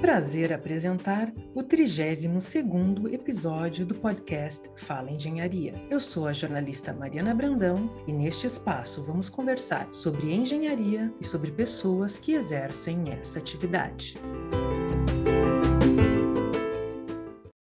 prazer apresentar o 32º episódio do podcast Fala Engenharia. Eu sou a jornalista Mariana Brandão e neste espaço vamos conversar sobre engenharia e sobre pessoas que exercem essa atividade.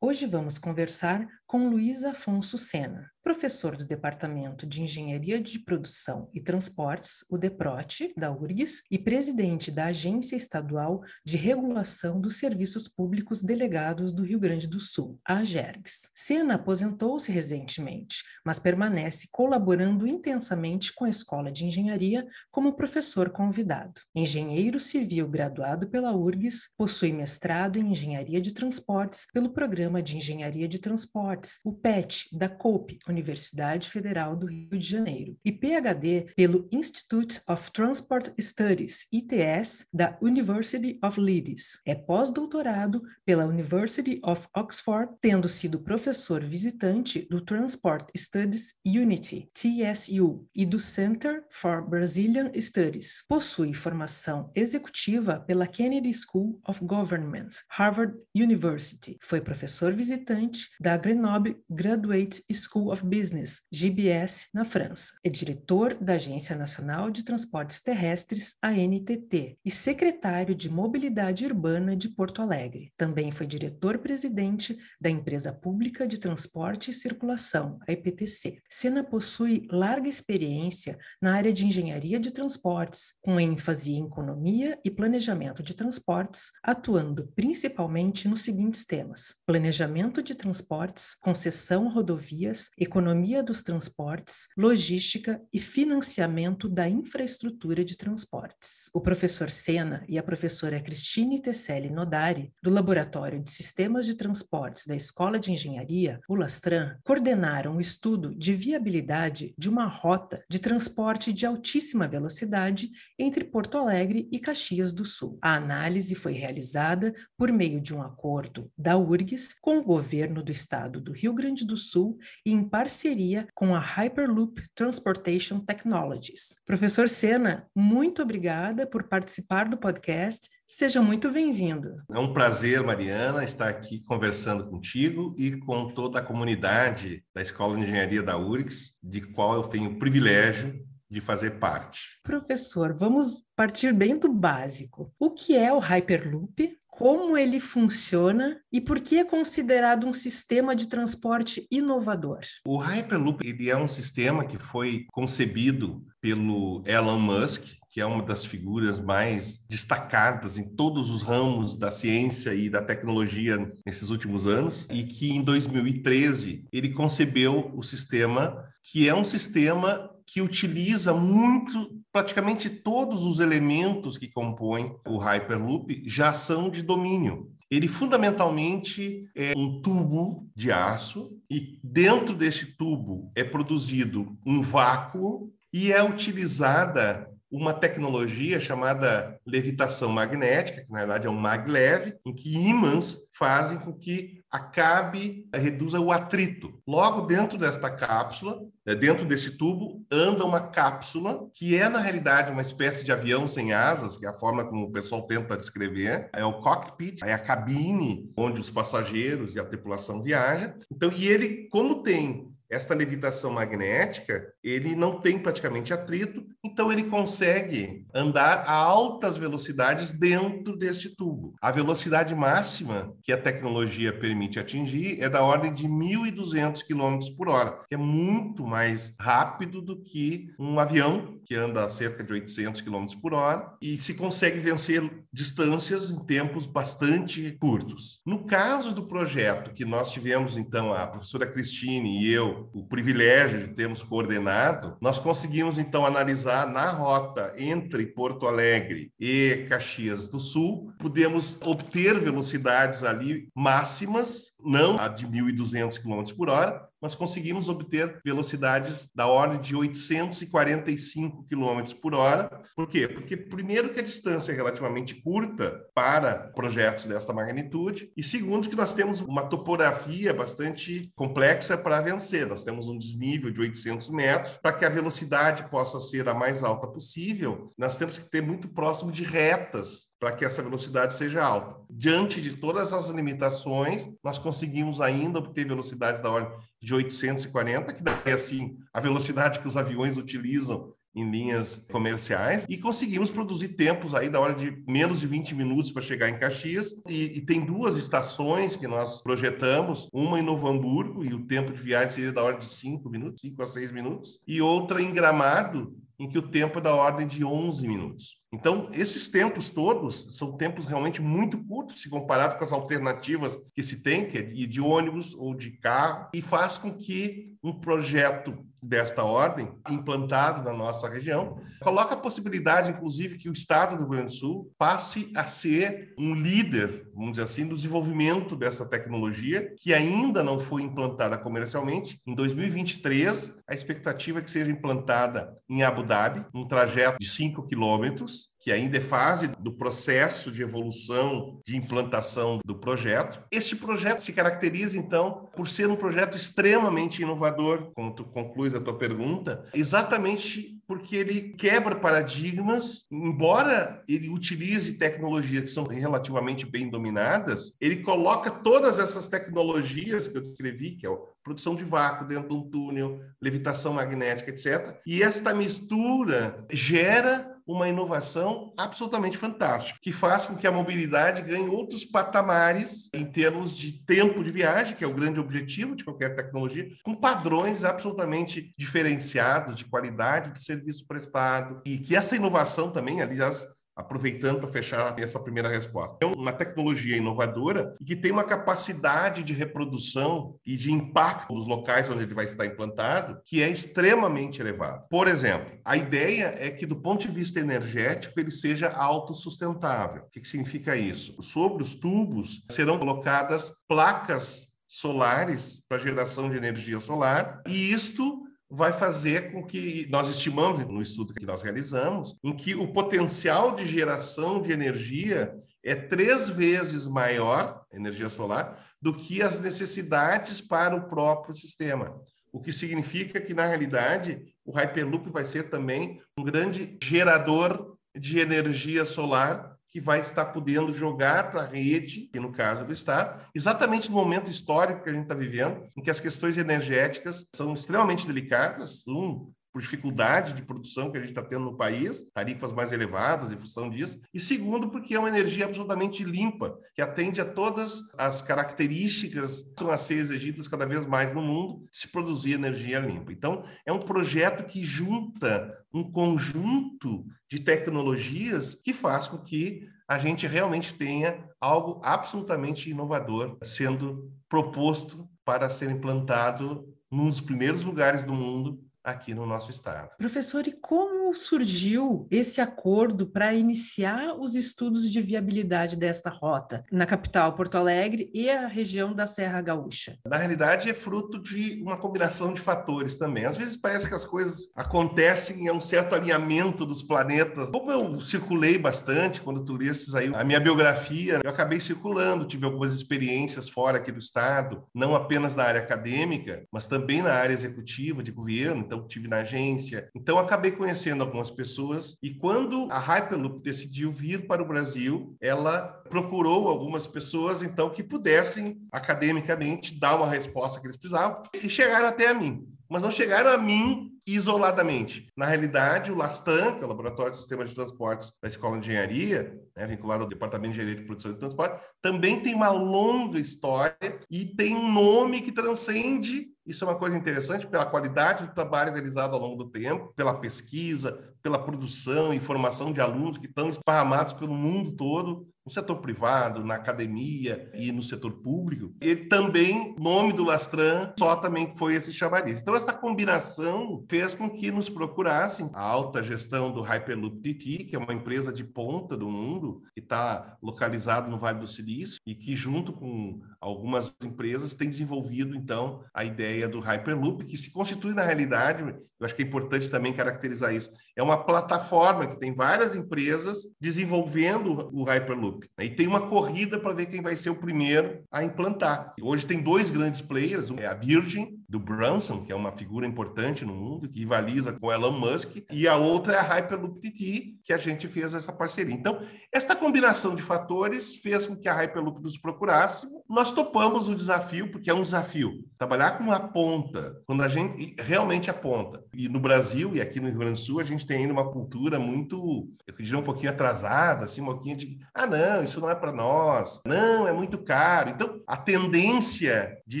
Hoje vamos conversar com Luiz Afonso Sena, professor do Departamento de Engenharia de Produção e Transportes, o DEPROT, da URGS, e presidente da Agência Estadual de Regulação dos Serviços Públicos Delegados do Rio Grande do Sul, a AGERGS. Sena aposentou-se recentemente, mas permanece colaborando intensamente com a Escola de Engenharia como professor convidado. Engenheiro civil graduado pela URGS, possui mestrado em Engenharia de Transportes pelo Programa de Engenharia de Transportes, o PET, da COPE, Universidade Federal do Rio de Janeiro, e PhD pelo Institute of Transport Studies, ITS, da University of Leeds. É pós-doutorado pela University of Oxford, tendo sido professor visitante do Transport Studies Unity, TSU, e do Center for Brazilian Studies. Possui formação executiva pela Kennedy School of Government, Harvard University. Foi professor visitante da Grenoble Graduate School of Business, GBS, na França. É diretor da Agência Nacional de Transportes Terrestres, ANTT, e secretário de Mobilidade Urbana de Porto Alegre. Também foi diretor-presidente da Empresa Pública de Transporte e Circulação, a EPTC. Sena possui larga experiência na área de engenharia de transportes, com ênfase em economia e planejamento de transportes, atuando principalmente nos seguintes temas: planejamento de transportes, concessão rodovias, economia dos transportes, logística e financiamento da infraestrutura de transportes. O professor Sena e a professora Cristine Tesselli Nodari, do Laboratório de Sistemas de Transportes da Escola de Engenharia, o Lastran, coordenaram o estudo de viabilidade de uma rota de transporte de altíssima velocidade entre Porto Alegre e Caxias do Sul. A análise foi realizada por meio de um acordo da URGS com o governo do estado do Rio Grande do Sul e em parceria com a Hyperloop Transportation Technologies. Professor Sena, muito obrigada por participar do podcast. Seja muito bem-vindo. É um prazer, Mariana, estar aqui conversando contigo e com toda a comunidade da Escola de Engenharia da URGS, de qual eu tenho o privilégio de fazer parte. Professor, vamos partir bem do básico. O que é o Hyperloop? como ele funciona e por que é considerado um sistema de transporte inovador. O Hyperloop ele é um sistema que foi concebido pelo Elon Musk, que é uma das figuras mais destacadas em todos os ramos da ciência e da tecnologia nesses últimos anos, e que em 2013 ele concebeu o sistema, que é um sistema que utiliza muito, praticamente todos os elementos que compõem o Hyperloop já são de domínio. Ele fundamentalmente é um tubo de aço e dentro desse tubo é produzido um vácuo e é utilizada uma tecnologia chamada levitação magnética, que na verdade é um maglev, em que ímãs fazem com que acabe, reduza o atrito. Logo dentro desta cápsula, né, dentro desse tubo, anda uma cápsula que é na realidade uma espécie de avião sem asas, que é a forma como o pessoal tenta descrever. É o cockpit, é a cabine onde os passageiros e a tripulação viajam. Então, e ele, como tem esta levitação magnética, ele não tem praticamente atrito, então ele consegue andar a altas velocidades dentro deste tubo. A velocidade máxima que a tecnologia permite atingir é da ordem de 1.200 km por hora, que é muito mais rápido do que um avião que anda a cerca de 800 km por hora e se consegue vencer distâncias em tempos bastante curtos. No caso do projeto que nós tivemos, então, a professora Cristine e eu o privilégio de termos coordenado, nós conseguimos então analisar na rota entre Porto Alegre e Caxias do Sul, pudemos obter velocidades ali máximas, não a de 1.200 km por hora, mas conseguimos obter velocidades da ordem de 845 km por hora. Por quê? Porque, primeiro, que a distância é relativamente curta para projetos desta magnitude, e segundo, que nós temos uma topografia bastante complexa para vencer. Nós temos um desnível de 800 metros. Para que a velocidade possa ser a mais alta possível, nós temos que ter muito próximo de retas para que essa velocidade seja alta. Diante de todas as limitações, nós conseguimos ainda obter velocidades da ordem de 840, que daí assim a velocidade que os aviões utilizam em linhas comerciais e conseguimos produzir tempos aí da hora de menos de 20 minutos para chegar em Caxias e, e, tem duas estações que nós projetamos, uma em Novo Hamburgo e o tempo de viagem seria da hora de 5 minutos, 5 a 6 minutos e outra em Gramado em que o tempo é da ordem de 11 minutos. Então, esses tempos todos são tempos realmente muito curtos se comparado com as alternativas que se tem, que é de ônibus ou de carro, e faz com que um projeto desta ordem, implantado na nossa região, coloca a possibilidade, inclusive, que o Estado do Rio Grande do Sul passe a ser um líder, vamos dizer assim, do desenvolvimento dessa tecnologia, que ainda não foi implantada comercialmente. Em 2023, a expectativa é que seja implantada em Abu Dhabi, um trajeto de 5 quilômetros, que ainda é fase do processo de evolução, de implantação do projeto. Este projeto se caracteriza, então, por ser um projeto extremamente inovador, como tu concluis a tua pergunta, exatamente porque ele quebra paradigmas, embora ele utilize tecnologias que são relativamente bem dominadas, ele coloca todas essas tecnologias que eu descrevi, que é a produção de vácuo dentro de um túnel, levitação magnética, etc. E esta mistura gera uma inovação absolutamente fantástica, que faz com que a mobilidade ganhe outros patamares em termos de tempo de viagem, que é o grande objetivo de qualquer tecnologia, com padrões absolutamente diferenciados de qualidade de serviço prestado, e que essa inovação também, aliás, aproveitando para fechar essa primeira resposta. É uma tecnologia inovadora e que tem uma capacidade de reprodução e de impacto nos locais onde ele vai estar implantado que é extremamente elevado. Por exemplo, a ideia é que do ponto de vista energético ele seja autossustentável. O que, que significa isso? Sobre os tubos serão colocadas placas solares para geração de energia solar e isto vai fazer com que nós estimamos no estudo que nós realizamos, em que o potencial de geração de energia é três vezes maior, energia solar, do que as necessidades para o próprio sistema. O que significa que, na realidade, o Hyperloop vai ser também um grande gerador de energia solar que vai estar podendo jogar para a rede, que no caso do Estado, exatamente no momento histórico que a gente está vivendo, em que as questões energéticas são extremamente delicadas. Um, por dificuldade de produção que a gente está tendo no país, tarifas mais elevadas em função disso, e segundo, porque é uma energia absolutamente limpa, que atende a todas as características que são a ser exigidas cada vez mais no mundo se produzir energia limpa. Então, é um projeto que junta um conjunto de tecnologias que faz com que a gente realmente tenha algo absolutamente inovador sendo proposto para ser implantado num dos primeiros lugares do mundo aqui no nosso estado. Professor, e como surgiu esse acordo para iniciar os estudos de viabilidade desta rota na capital Porto Alegre e a região da Serra Gaúcha? Na realidade, é fruto de uma combinação de fatores também. Às vezes parece que as coisas acontecem em um certo alinhamento dos planetas. Como eu circulei bastante quando tu lestes aí a minha biografia, eu acabei circulando, tive algumas experiências fora aqui do estado, não apenas na área acadêmica, mas também na área executiva de governo. Então tive na agência. Então acabei conhecendo algumas pessoas e quando a Hyperloop decidiu vir para o Brasil, ela procurou algumas pessoas então que pudessem academicamente dar uma resposta que eles precisavam e chegaram até a mim. Mas não chegaram a mim isoladamente. Na realidade, o LASTAN, que é o Laboratório de Sistemas de Transportes da Escola de Engenharia, né, vinculado ao Departamento de Engenharia de Produção e Transporte, também tem uma longa história e tem um nome que transcende isso é uma coisa interessante pela qualidade do trabalho realizado ao longo do tempo, pela pesquisa, pela produção e formação de alunos que estão esparramados pelo mundo todo, no setor privado, na academia e no setor público. E também, nome do Lastran, só também foi esse chamariz. Então, essa combinação fez com que nos procurassem a alta gestão do Hyperloop TT, que é uma empresa de ponta do mundo, que está localizado no Vale do Silício e que, junto com algumas empresas, tem desenvolvido, então, a ideia do Hyperloop, que se constitui, na realidade, eu acho que é importante também caracterizar isso, é uma plataforma que tem várias empresas desenvolvendo o Hyperloop. Né? E tem uma corrida para ver quem vai ser o primeiro a implantar. Hoje tem dois grandes players, um é a Virgin, do Branson, que é uma figura importante no mundo, que rivaliza com Elon Musk, e a outra é a Hyperloop TT, que a gente fez essa parceria. Então, esta combinação de fatores fez com que a Hyperloop nos procurasse. Nós topamos o desafio, porque é um desafio. Trabalhar com uma ponta, quando a gente realmente aponta. E no Brasil e aqui no Rio Grande do Sul, a gente tem ainda uma cultura muito, eu diria, um pouquinho atrasada, assim, um pouquinho de, ah, não, isso não é para nós, não, é muito caro. Então, a tendência de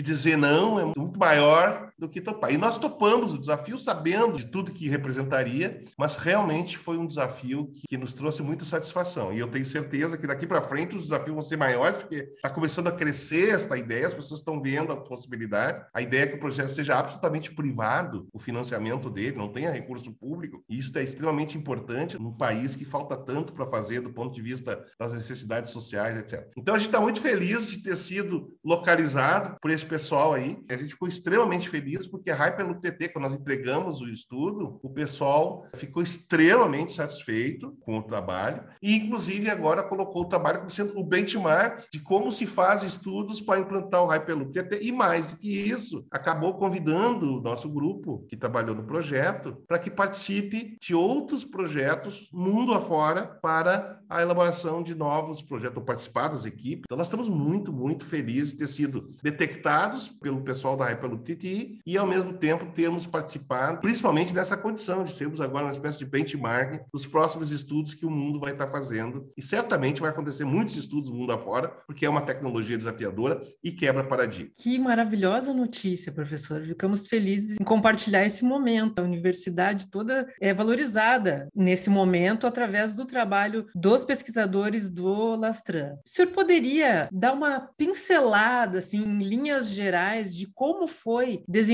dizer não é muito maior do que topar. E nós topamos o desafio sabendo de tudo que representaria, mas realmente foi um desafio que, nos trouxe muita satisfação. E eu tenho certeza que daqui para frente os desafios vão ser maiores, porque está começando a crescer esta ideia, as pessoas estão vendo a possibilidade. A ideia é que o projeto seja absolutamente privado, o financiamento dele, não tenha recurso público. E isso é extremamente importante num país que falta tanto para fazer do ponto de vista das necessidades sociais, etc. Então a gente está muito feliz de ter sido localizado por esse pessoal aí. A gente ficou extremamente feliz feliz porque a Hyperloop TT, quando nós entregamos o estudo, o pessoal ficou extremamente satisfeito com o trabalho e, inclusive, agora colocou o trabalho como sendo o benchmark de como se faz estudos para implantar o Hyperloop TT. E mais do que isso, acabou convidando o nosso grupo que trabalhou no projeto para que participe de outros projetos mundo afora para a elaboração de novos projetos, ou participar das equipes. Então, nós estamos muito, muito felizes de ter sido detectados pelo pessoal da Hyperloop TTI e, ao mesmo tempo, termos participado, principalmente nessa condição de sermos agora uma espécie de benchmark dos próximos estudos que o mundo vai estar fazendo. E certamente vai acontecer muitos estudos mundo afora, porque é uma tecnologia desafiadora e quebra paradigma. Que maravilhosa notícia, professor. Ficamos felizes em compartilhar esse momento. A universidade toda é valorizada nesse momento através do trabalho dos pesquisadores do Lastran. O senhor poderia dar uma pincelada, assim, em linhas gerais, de como foi desenvolvido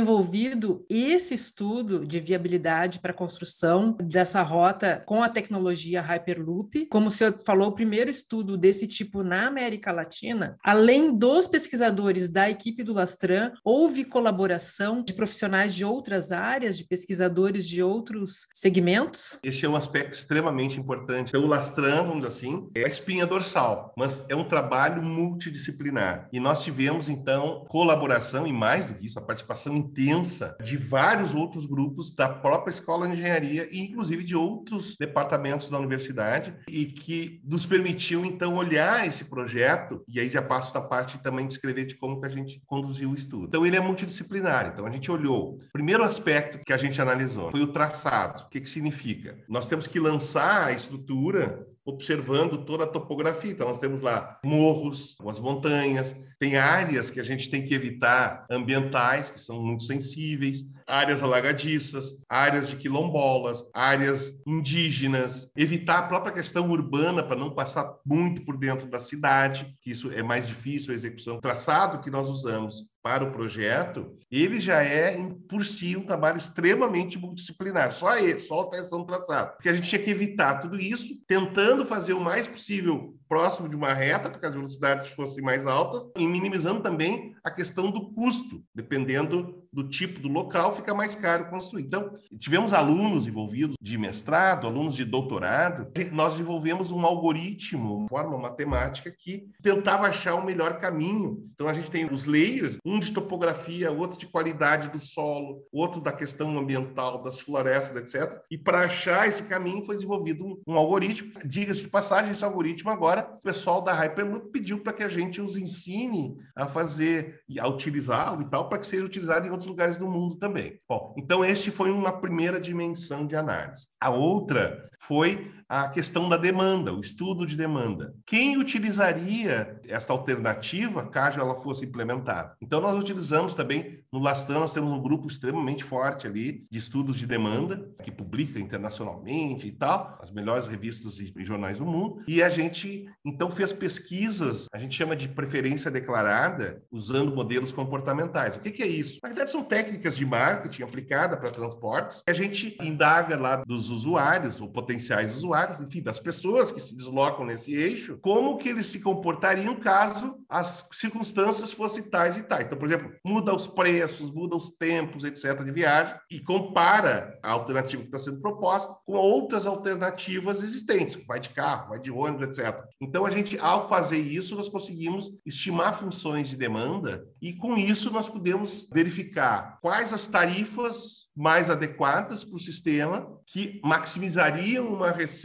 esse estudo de viabilidade para a construção dessa rota com a tecnologia Hyperloop. Como o senhor falou, o primeiro estudo desse tipo na América Latina, além dos pesquisadores da equipe do Lastran, houve colaboração de profissionais de outras áreas, de pesquisadores de outros segmentos? Esse é um aspecto extremamente importante. O Lastran, vamos dizer assim, é a espinha dorsal, mas é um trabalho multidisciplinar. E nós tivemos, então, colaboração, e mais do que isso, a participação intensa de vários outros grupos da própria escola de engenharia e inclusive de outros departamentos da universidade e que nos permitiu então olhar esse projeto e aí já passo da parte também de escrever de como que a gente conduziu o estudo. Então ele é multidisciplinar. Então a gente olhou. O primeiro aspecto que a gente analisou foi o traçado. O que que significa? Nós temos que lançar a estrutura observando toda a topografia. Então, nós temos lá morros, as montanhas, tem áreas que a gente tem que evitar ambientais, que são muito sensíveis, áreas alagadiças, áreas de quilombolas, áreas indígenas, evitar a própria questão urbana para não passar muito por dentro da cidade, que isso é mais difícil a execução. O traçado que nós usamos para o projeto, ele já é, por si, um trabalho extremamente multidisciplinar. Só ele, só a do traçado. Porque a gente tinha que evitar tudo isso, tentando fazer o mais possível próximo de uma reta, para que as velocidades fossem mais altas, e minimizando também a questão do custo, dependendo do tipo do local, fica mais caro construir. Então, tivemos alunos envolvidos de mestrado, alunos de doutorado, nós desenvolvemos um algoritmo, uma forma matemática que tentava achar o melhor caminho. Então, a gente tem os layers, um de topografia, outro de qualidade do solo, outro da questão ambiental, das florestas, etc. E para achar esse caminho foi desenvolvido um, um algoritmo. Diga-se de passagem, esse algoritmo agora, o pessoal da Hyperloop pediu para que a gente os ensine a fazer, a utilizá-lo e tal, para que seja utilizado em outros lugares do mundo também. Bom, então este foi uma primeira dimensão de análise. A outra foi a questão da demanda, o estudo de demanda. Quem utilizaria esta alternativa caso ela fosse implementada? Então, nós utilizamos também, no Lastan, nós temos um grupo extremamente forte ali de estudos de demanda, que publica internacionalmente e tal, as melhores revistas e jornais do mundo, e a gente, então, fez pesquisas, a gente chama de preferência declarada, usando modelos comportamentais. O que, que é isso? Na verdade, são técnicas de marketing aplicada para transportes, a gente indaga lá dos usuários, ou potenciais usuários, enfim, das pessoas que se deslocam nesse eixo, como que eles se comportariam caso as circunstâncias fossem tais e tais. Então, por exemplo, muda os preços, muda os tempos, etc., de viagem, e compara a alternativa que está sendo proposta com outras alternativas existentes, vai de carro, vai de ônibus, etc. Então, a gente, ao fazer isso, nós conseguimos estimar funções de demanda e, com isso, nós podemos verificar quais as tarifas mais adequadas para o sistema que maximizariam uma receita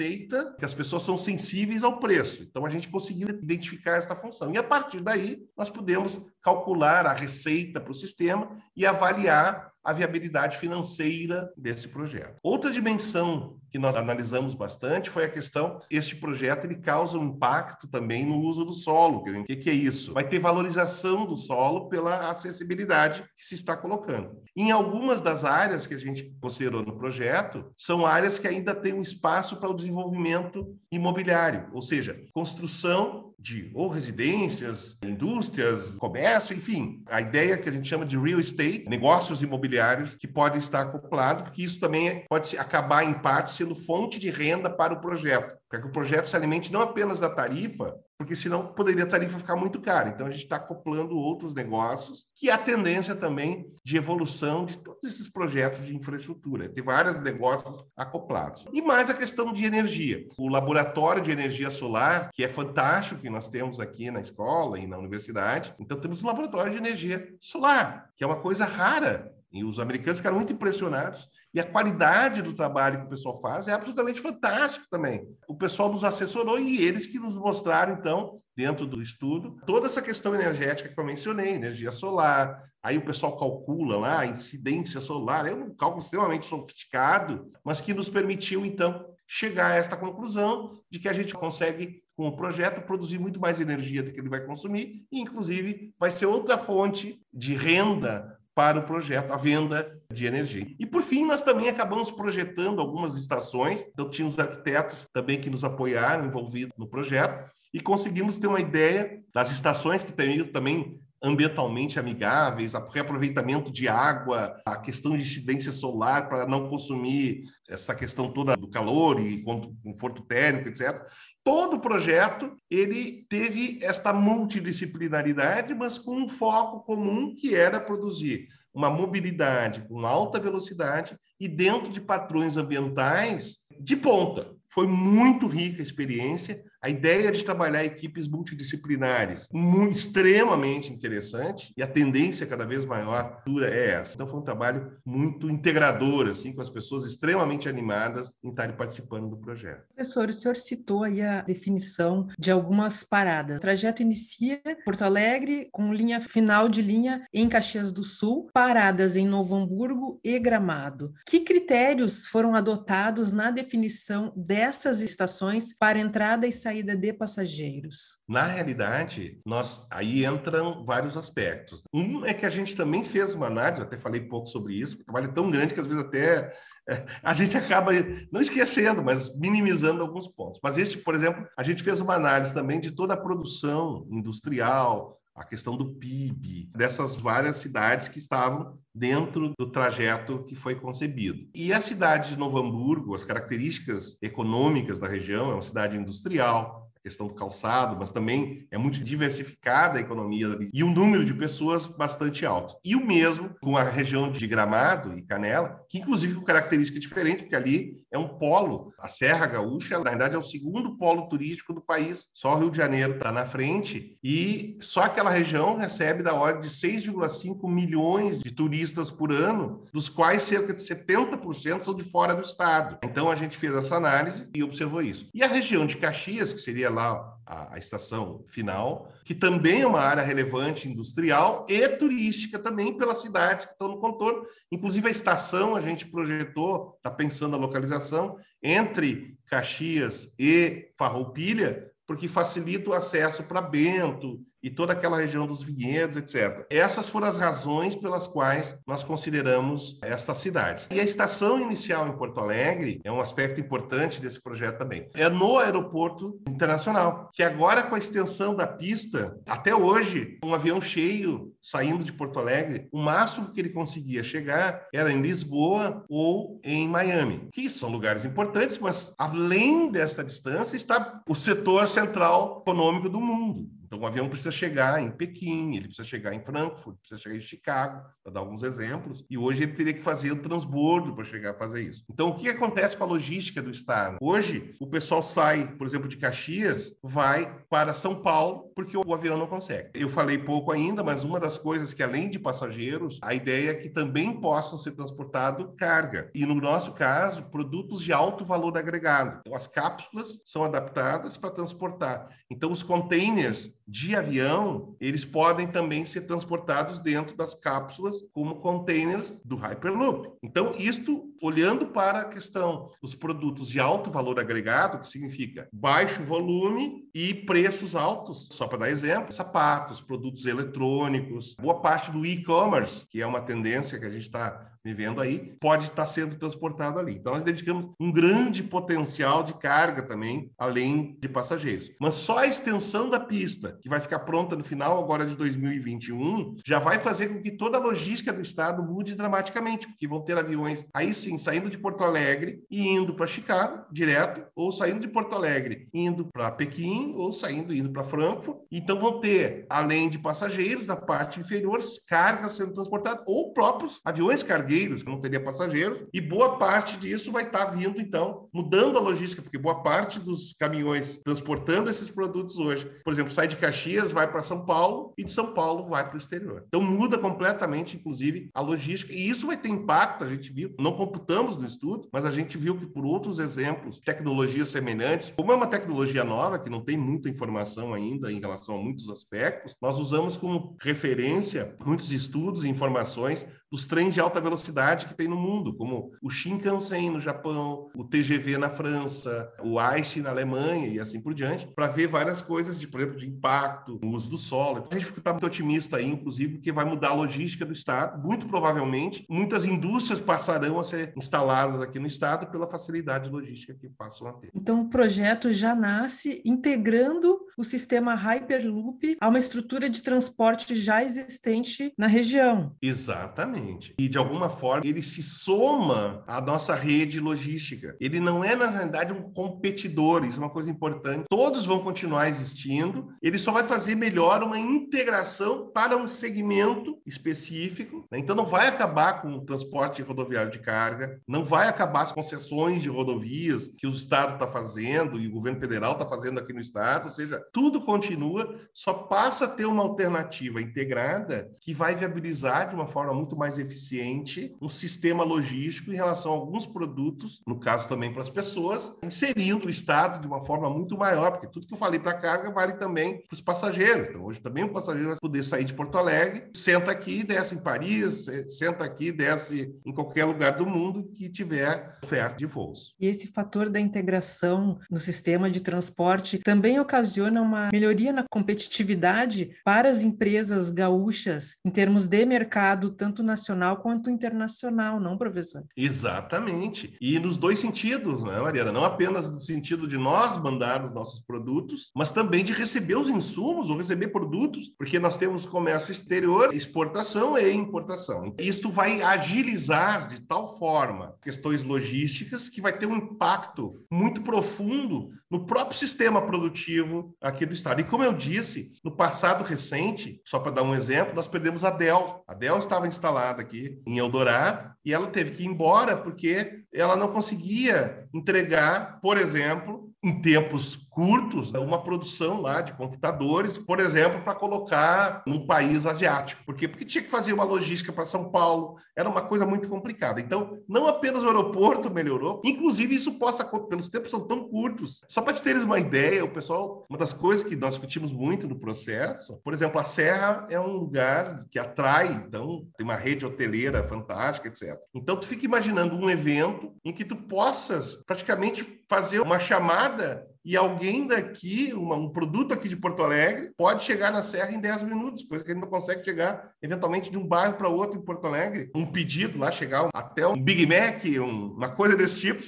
que as pessoas são sensíveis ao preço. Então a gente conseguiu identificar esta função. E a partir daí nós podemos calcular a receita para o sistema e avaliar a viabilidade financeira desse projeto. Outra dimensão que nós analisamos bastante foi a questão este projeto ele causa um impacto também no uso do solo. O que, que é isso? Vai ter valorização do solo pela acessibilidade que se está colocando. Em algumas das áreas que a gente considerou no projeto, são áreas que ainda têm um espaço para o desenvolvimento imobiliário, ou seja, construção de ou residências, indústrias, comércio, enfim, a ideia que a gente chama de real estate, negócios imobiliários que podem estar acoplados, porque isso também pode acabar em parte sendo fonte de renda para o projeto para que o projeto se alimente não apenas da tarifa, porque senão poderia a tarifa ficar muito cara. Então a gente está acoplando outros negócios, que há tendência também de evolução de todos esses projetos de infraestrutura. Tem vários negócios acoplados. E mais a questão de energia. O laboratório de energia solar, que é fantástico que nós temos aqui na escola e na universidade. Então temos um laboratório de energia solar, que é uma coisa rara e os americanos ficaram muito impressionados. E a qualidade do trabalho que o pessoal faz é absolutamente fantástico também. O pessoal nos assessorou e eles que nos mostraram, então, dentro do estudo, toda essa questão energética que eu mencionei, energia solar. Aí o pessoal calcula lá a incidência solar. É um cálculo extremamente sofisticado, mas que nos permitiu, então, chegar a esta conclusão de que a gente consegue com o projeto produzir muito mais energia do que ele vai consumir e, inclusive, vai ser outra fonte de renda para o projeto, a venda de energia. E por fim, nós também acabamos projetando algumas estações, então tinha os arquitetos também que nos apoiaram, envolvidos no projeto, e conseguimos ter uma ideia das estações que também ambientalmente amigáveis, o reaproveitamento de água, a questão de incidência solar para não consumir essa questão toda do calor e conforto térmico, etc. Todo o projeto ele teve esta multidisciplinaridade, mas com um foco comum que era produzir uma mobilidade com alta velocidade e dentro de padrões ambientais de ponta. Foi muito rica a experiência a ideia de trabalhar equipes multidisciplinares, muito, extremamente interessante, e a tendência cada vez maior é essa. Então, foi um trabalho muito integrador, assim, com as pessoas extremamente animadas em estarem participando do projeto. Professor, o senhor citou aí a definição de algumas paradas. O trajeto inicia Porto Alegre, com linha final de linha em Caxias do Sul, paradas em Novo Hamburgo e Gramado. Que critérios foram adotados na definição dessas estações para entrada e saída saída de passageiros? Na realidade, nós aí entram vários aspectos. Um é que a gente também fez uma análise, até falei pouco sobre isso, o trabalho é tão grande que às vezes até é, a gente acaba não esquecendo, mas minimizando alguns pontos. Mas este, por exemplo, a gente fez uma análise também de toda a produção industrial, a questão do PIB, dessas várias cidades que estavam dentro do trajeto que foi concebido. E a cidade de Novo Hamburgo, as características econômicas da região, é uma cidade industrial, questão do calçado, mas também é muito diversificada a economia e um número de pessoas bastante alto. E o mesmo com a região de Gramado e Canela, que inclusive com característica diferente, porque ali é um polo. A Serra Gaúcha, na verdade, é o segundo polo turístico do país. Só o Rio de Janeiro está na frente e só aquela região recebe da ordem de 6,5 milhões de turistas por ano, dos quais cerca de 70% são de fora do estado. Então a gente fez essa análise e observou isso. E a região de Caxias, que seria lá a, a, estação final, que também é uma área relevante industrial e turística também pelas cidades que estão no contorno. Inclusive a estação a gente projetou, está pensando a localização entre Caxias e Farroupilha, porque facilita o acesso para Bento e toda aquela região dos vinhedos, etc. Essas foram as razões pelas quais nós consideramos esta cidade. E a estação inicial em Porto Alegre é um aspecto importante desse projeto também. É no aeroporto internacional, que agora com a extensão da pista, até hoje, um avião cheio saindo de Porto Alegre, o máximo que ele conseguia chegar era em Lisboa ou em Miami, que são lugares importantes, mas além dessa distância está o setor central econômico do mundo. Então, o avião precisa chegar em Pequim, ele precisa chegar em Frankfurt, precisa chegar em Chicago, para dar alguns exemplos. E hoje ele teria que fazer o transbordo para chegar a fazer isso. Então, o que acontece com a logística do Estado? Hoje, o pessoal sai, por exemplo, de Caxias, vai para São Paulo, porque o avião não consegue. Eu falei pouco ainda, mas uma das coisas que, além de passageiros, a ideia é que também possam ser transportado carga. E no nosso caso, produtos de alto valor agregado. Então, as cápsulas são adaptadas para transportar. Então, os containers de avião, eles podem também ser transportados dentro das cápsulas como containers do Hyperloop. Então, isto olhando para a questão dos produtos de alto valor agregado, que significa baixo volume e preços altos. Só para dar exemplo, sapatos, produtos eletrônicos, boa parte do e-commerce, que é uma tendência que a gente está vivendo aí, pode estar sendo transportado ali. Então, nós dedicamos um grande potencial de carga também, além de passageiros. Mas só a extensão da pista, que vai ficar pronta no final agora de 2021, já vai fazer com que toda a logística do Estado mude dramaticamente, porque vão ter aviões aí sim saindo de Porto Alegre e indo para Chicago direto, ou saindo de Porto Alegre indo para Pequim, ou saindo indo para Frankfurt. Então, vão ter, além de passageiros, na parte inferior, cargas sendo transportadas, ou próprios aviões cargueiros cargueiros, não teria passageiros, e boa parte disso vai estar vindo, então, mudando a logística, porque boa parte dos caminhões transportando esses produtos hoje, por exemplo, sai de Caxias, vai para São Paulo, e de São Paulo vai para o exterior. Então, muda completamente, inclusive, a logística, e isso vai ter impacto, a gente viu, não computamos no estudo, mas a gente viu que por outros exemplos, tecnologias semelhantes, como é uma tecnologia nova, que não tem muita informação ainda em relação a muitos aspectos, nós usamos como referência muitos estudos e informações dos trens de alta velocidade que tem no mundo, como o Shinkansen no Japão, o TGV na França, o ICE na Alemanha e assim por diante, para ver várias coisas, de, por exemplo, de impacto, o uso do solo. A gente está muito otimista aí, inclusive, porque vai mudar a logística do Estado. Muito provavelmente, muitas indústrias passarão a ser instaladas aqui no Estado pela facilidade logística que passam a ter. Então, o projeto já nasce integrando o sistema Hyperloop a uma estrutura de transporte já existente na região. Exatamente. E de alguma forma ele se soma à nossa rede logística. Ele não é, na realidade, um competidor, isso é uma coisa importante. Todos vão continuar existindo, ele só vai fazer melhor uma integração para um segmento específico. Né? Então não vai acabar com o transporte rodoviário de carga, não vai acabar as concessões de rodovias que o Estado está fazendo e o governo federal está fazendo aqui no Estado, ou seja, tudo continua, só passa a ter uma alternativa integrada que vai viabilizar de uma forma muito mais eficiente um sistema logístico em relação a alguns produtos, no caso também para as pessoas, inserindo o Estado de uma forma muito maior, porque tudo que eu falei para a carga vale também para os passageiros. Então, hoje também o passageiro vai poder sair de Porto Alegre, senta aqui, desce em Paris, senta aqui, desce em qualquer lugar do mundo que tiver oferta de voos. E esse fator da integração no sistema de transporte também ocasiona uma melhoria na competitividade para as empresas gaúchas em termos de mercado, tanto na nacional quanto internacional, não, professor? Exatamente. E nos dois sentidos, né, Mariana? Não apenas no sentido de nós mandarmos nossos produtos, mas também de receber os insumos ou receber produtos, porque nós temos comércio exterior, exportação e importação. Isso vai agilizar de tal forma questões logísticas que vai ter um impacto muito profundo no próprio sistema produtivo aqui do estado. E como eu disse, no passado recente, só para dar um exemplo, nós perdemos a Dell. A Dell estava instalada aqui em Eldorado e ela teve que ir embora porque ela não conseguia entregar, por exemplo, em tempos curtos, uma produção lá de computadores, por exemplo, para colocar num país asiático. Por quê? Porque tinha que fazer uma logística para São Paulo, era uma coisa muito complicada. Então, não apenas o aeroporto melhorou, inclusive isso possa pelos tempos são tão curtos. Só para te teres uma ideia, o pessoal, uma das coisas que nós discutimos muito no processo, por exemplo, a Serra é um lugar que atrai, então tem uma rede hoteleira fantástica, etc. Então, tu fica imaginando um evento em que tu possas praticamente fazer uma chamada e alguém daqui, uma, um produto aqui de Porto Alegre, pode chegar na Serra em 10 minutos, coisa que ele não consegue chegar, eventualmente, de um bairro para outro em Porto Alegre. Um pedido lá, chegar até um Big Mac, um, uma coisa desse tipo,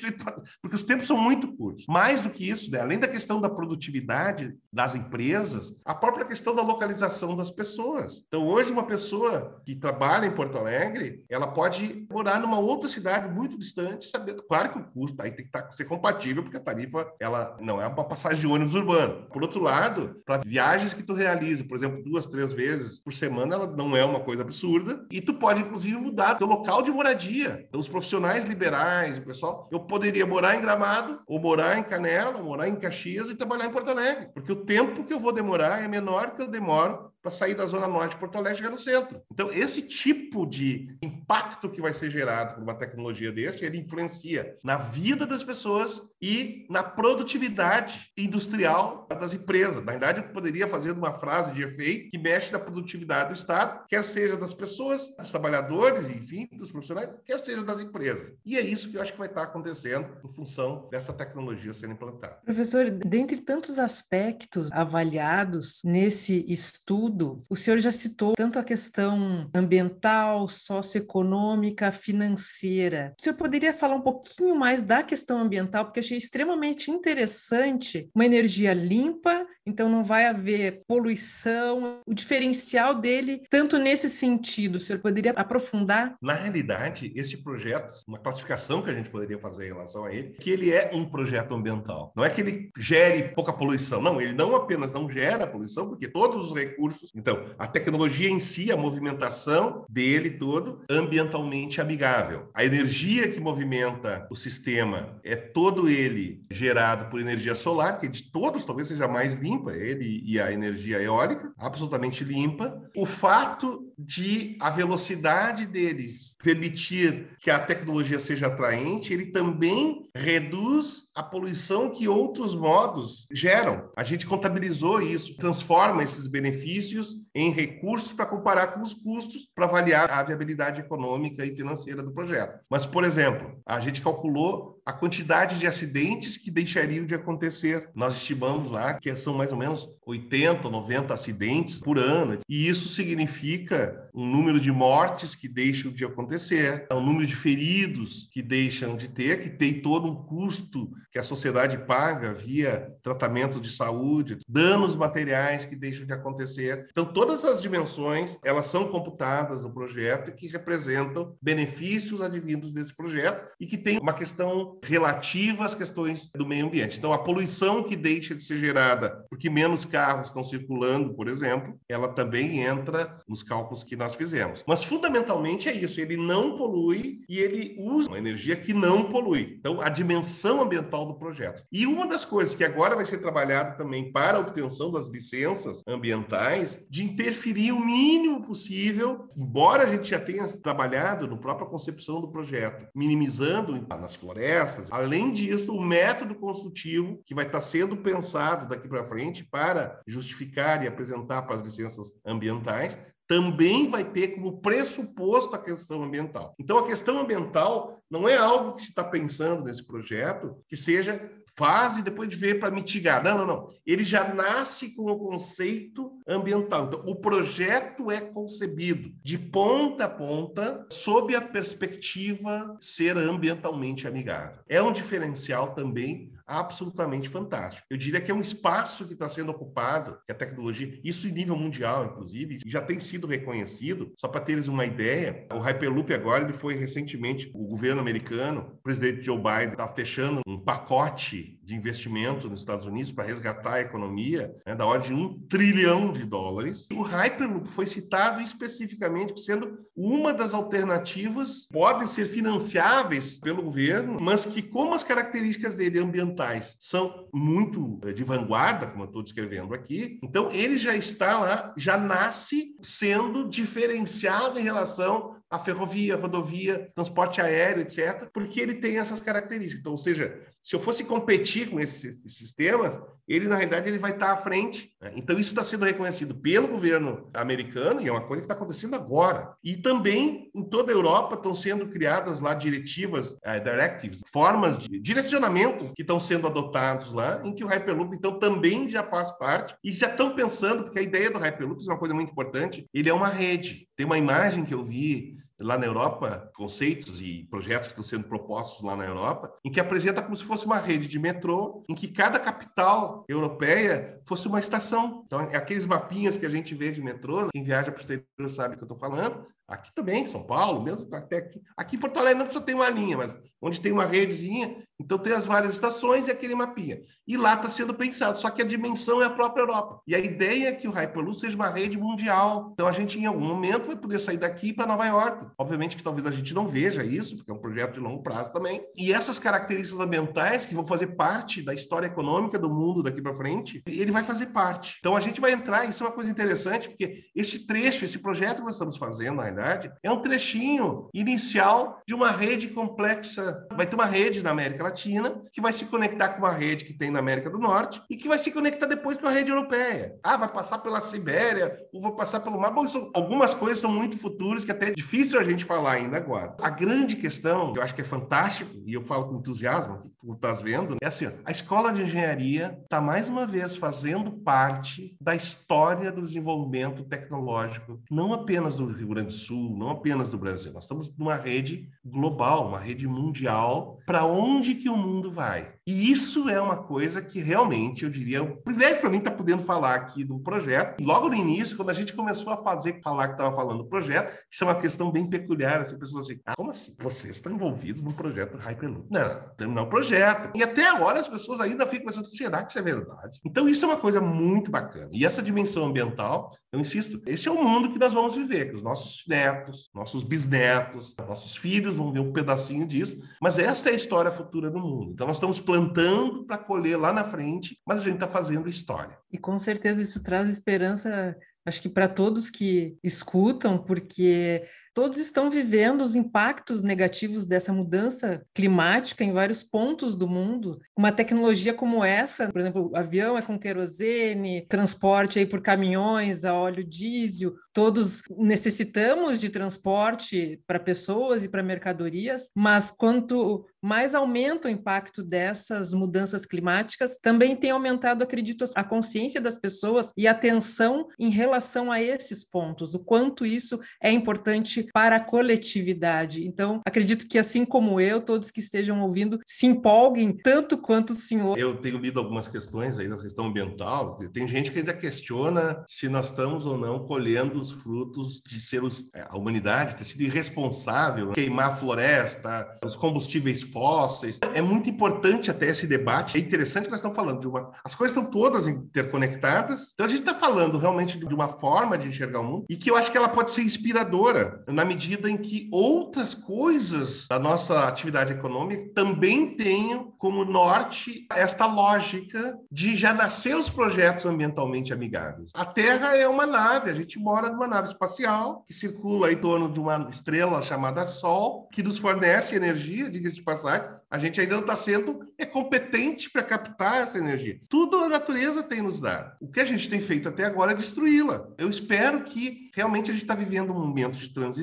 porque os tempos são muito curtos. Mais do que isso, né? além da questão da produtividade das empresas, a própria questão da localização das pessoas. Então, hoje, uma pessoa que trabalha em Porto Alegre, ela pode morar numa outra cidade muito distante, sabendo, claro que o custo aí tem que estar, tá, ser compatível, porque a tarifa ela não é uma passagem de ônibus urbano. Por outro lado, para viagens que tu realiza, por exemplo, duas, três vezes por semana, ela não é uma coisa absurda, e tu pode, inclusive, mudar teu local de moradia. Então, os profissionais liberais, o pessoal, eu poderia morar em Gramado, ou morar em Canela, ou morar em Caxias e trabalhar em Porto Alegre, porque o tempo que eu vou demorar é menor que eu demoro para sair da zona norte de Porto Alegre e chegar no centro. Então, esse tipo de impacto que vai ser gerado por uma tecnologia desse, ele influencia na vida das pessoas e na produtividade industrial das empresas. Na verdade, eu poderia fazer uma frase de efeito que mexe na produtividade do Estado, quer seja das pessoas, dos trabalhadores, enfim, dos profissionais, quer seja das empresas. E é isso que eu acho que vai estar acontecendo em função dessa tecnologia sendo implantada. Professor, dentre tantos aspectos avaliados nesse estudo, tudo. O senhor já citou tanto a questão ambiental, socioeconômica, financeira. O senhor poderia falar um pouquinho mais da questão ambiental, porque achei extremamente interessante uma energia limpa, então não vai haver poluição. O diferencial dele, tanto nesse sentido, o senhor poderia aprofundar? Na realidade, este projeto, uma classificação que a gente poderia fazer em relação a ele, que ele é um projeto ambiental. Não é que ele gere pouca poluição, não, ele não apenas não gera poluição, porque todos os recursos Então, a tecnologia em si, a movimentação dele todo, ambientalmente amigável. A energia que movimenta o sistema é todo ele gerado por energia solar, que de todos talvez seja mais limpa, ele e a energia eólica, absolutamente limpa. O fato de a velocidade deles permitir que a tecnologia seja atraente, ele também reduz a poluição que outros modos geram. A gente contabilizou isso, transforma esses benefícios em recursos para comparar com os custos para avaliar a viabilidade econômica e financeira do projeto. Mas, por exemplo, a gente calculou a quantidade de acidentes que deixariam de acontecer. Nós estimamos lá que são mais ou menos 80, 90 acidentes por ano, e isso significa um número de mortes que deixam de acontecer, um número de feridos que deixam de ter, que tem todo um custo que a sociedade paga via tratamento de saúde, danos materiais que deixam de acontecer. Então, todas as dimensões, elas são computadas no projeto e que representam benefícios advindos desse projeto e que tem uma questão relativa às questões do meio ambiente. Então, a poluição que deixa de ser gerada porque menos carros estão circulando, por exemplo, ela também entra nos cálculos que nós fizemos. Mas, fundamentalmente, é isso. Ele não polui e ele usa uma energia que não polui. Então, a dimensão ambiental do projeto. E uma das coisas que agora vai ser trabalhado também para a obtenção das licenças ambientais, de interferir o mínimo possível, embora a gente já tenha trabalhado no própria concepção do projeto, minimizando nas florestas. Além disso, o método construtivo que vai estar sendo pensado daqui para frente para justificar e apresentar para as licenças ambientais também vai ter como pressuposto a questão ambiental. Então, a questão ambiental não é algo que se está pensando nesse projeto que seja fase depois de ver para mitigar. Não, não, não. Ele já nasce com o conceito ambiental. Então, o projeto é concebido de ponta a ponta sob a perspectiva ser ambientalmente amigável. É um diferencial também absolutamente fantástico. Eu diria que é um espaço que está sendo ocupado, que a tecnologia, isso em nível mundial, inclusive, já tem sido reconhecido. Só para teres uma ideia, o Hyperloop agora ele foi recentemente, o governo americano, o presidente Joe Biden está fechando um pacote de investimento nos Estados Unidos para resgatar a economia né, da ordem de um trilhão de dólares. O Hyperloop foi citado especificamente sendo uma das alternativas podem ser financiáveis pelo governo, mas que como as características dele ambientais são muito eh, de vanguarda, como eu estou descrevendo aqui, então ele já está lá, já nasce sendo diferenciado em relação a ferrovia, rodovia, transporte aéreo, etc., porque ele tem essas características. Então, ou seja, se eu fosse competir com esses, sistemas, ele, na realidade, ele vai estar à frente. Né? Então, isso está sendo reconhecido pelo governo americano, e é uma coisa que está acontecendo agora. E também, em toda a Europa, estão sendo criadas lá diretivas, uh, directives, formas de direcionamento que estão sendo adotados lá, em que o Hyperloop, então, também já faz parte, e já estão pensando, porque a ideia do Hyperloop é uma coisa muito importante, ele é uma rede. Tem uma imagem que eu vi lá na Europa, conceitos e projetos que estão sendo propostos lá na Europa, em que apresenta como se fosse uma rede de metrô, em que cada capital europeia fosse uma estação. Então, é aqueles mapinhas que a gente vê de metrô, quem viaja para o exterior sabe o que eu estou falando, Aqui também, São Paulo, mesmo até aqui. Aqui em Porto Alegre não precisa ter uma linha, mas onde tem uma redezinha, então tem as várias estações e aquele mapinha. E lá está sendo pensado, só que a dimensão é a própria Europa. E a ideia é que o Hyperloop seja uma rede mundial. Então a gente, em algum momento, vai poder sair daqui para Nova York. Obviamente que talvez a gente não veja isso, porque é um projeto de longo prazo também. E essas características ambientais que vão fazer parte da história econômica do mundo daqui para frente, ele vai fazer parte. Então a gente vai entrar, isso é uma coisa interessante, porque este trecho, esse projeto que nós estamos fazendo, na verdade, é um trechinho inicial de uma rede complexa. Vai ter uma rede na América Latina que vai se conectar com uma rede que tem na América do Norte e que vai se conectar depois com a rede europeia. Ah, vai passar pela Sibéria, ou vai passar pelo mar. Bom, algumas coisas são muito futuras que até é difícil a gente falar ainda agora. A grande questão, que eu acho que é fantástico, e eu falo com entusiasmo, que tu estás vendo, é assim, a escola de engenharia está mais uma vez fazendo parte da história do desenvolvimento tecnológico, não apenas do Rio Grande do Sul, não apenas do Brasil. Nós estamos numa rede global, uma rede mundial, para onde que o mundo vai. E isso é uma coisa que realmente, eu diria, é um privilégio para mim estar tá podendo falar aqui do projeto. Logo no início, quando a gente começou a fazer, falar que estava falando do projeto, isso é uma questão bem peculiar. Assim, pessoas assim, ah, como assim? Vocês estão envolvidos no projeto Hyperloop? Não, terminar o projeto. E até agora as pessoas ainda ficam pensando, será que isso é verdade? Então isso é uma coisa muito bacana. E essa dimensão ambiental, eu insisto, esse é o mundo que nós vamos viver, que os nossos netos, nossos bisnetos, nossos filhos vão ver um pedacinho disso, mas esta é a história futura do mundo. Então nós estamos plantando para colher lá na frente, mas a gente está fazendo história. E com certeza isso traz esperança acho que para todos que escutam, porque todos estão vivendo os impactos negativos dessa mudança climática em vários pontos do mundo. Uma tecnologia como essa, por exemplo, avião é com querosene, transporte aí por caminhões a óleo diesel, todos necessitamos de transporte para pessoas e para mercadorias, mas quanto mais aumenta o impacto dessas mudanças climáticas, também tem aumentado, acredito, a consciência das pessoas e a atenção em relação a esses pontos, o quanto isso é importante para a coletividade. Então, acredito que assim como eu, todos que estejam ouvindo se empolguem tanto quanto o senhor. Eu tenho lido algumas questões aí da questão ambiental. Tem gente que ainda questiona se nós estamos ou não colhendo os frutos de ser os, é, a humanidade ter sido irresponsável, queimar a floresta, os combustíveis fósseis. É muito importante até esse debate. É interessante que nós estamos falando de uma. As coisas estão todas interconectadas. Então a gente está falando realmente de uma forma de enxergar o mundo e que eu acho que ela pode ser inspiradora na medida em que outras coisas da nossa atividade econômica também tenham como norte esta lógica de já nascer os projetos ambientalmente amigáveis. A Terra é uma nave, a gente mora numa nave espacial que circula em torno de uma estrela chamada Sol, que nos fornece energia, diga-se de passagem, a gente ainda não está sendo é competente para captar essa energia. Tudo a natureza tem nos dado. O que a gente tem feito até agora é destruí-la. Eu espero que realmente a gente está vivendo um momento de transição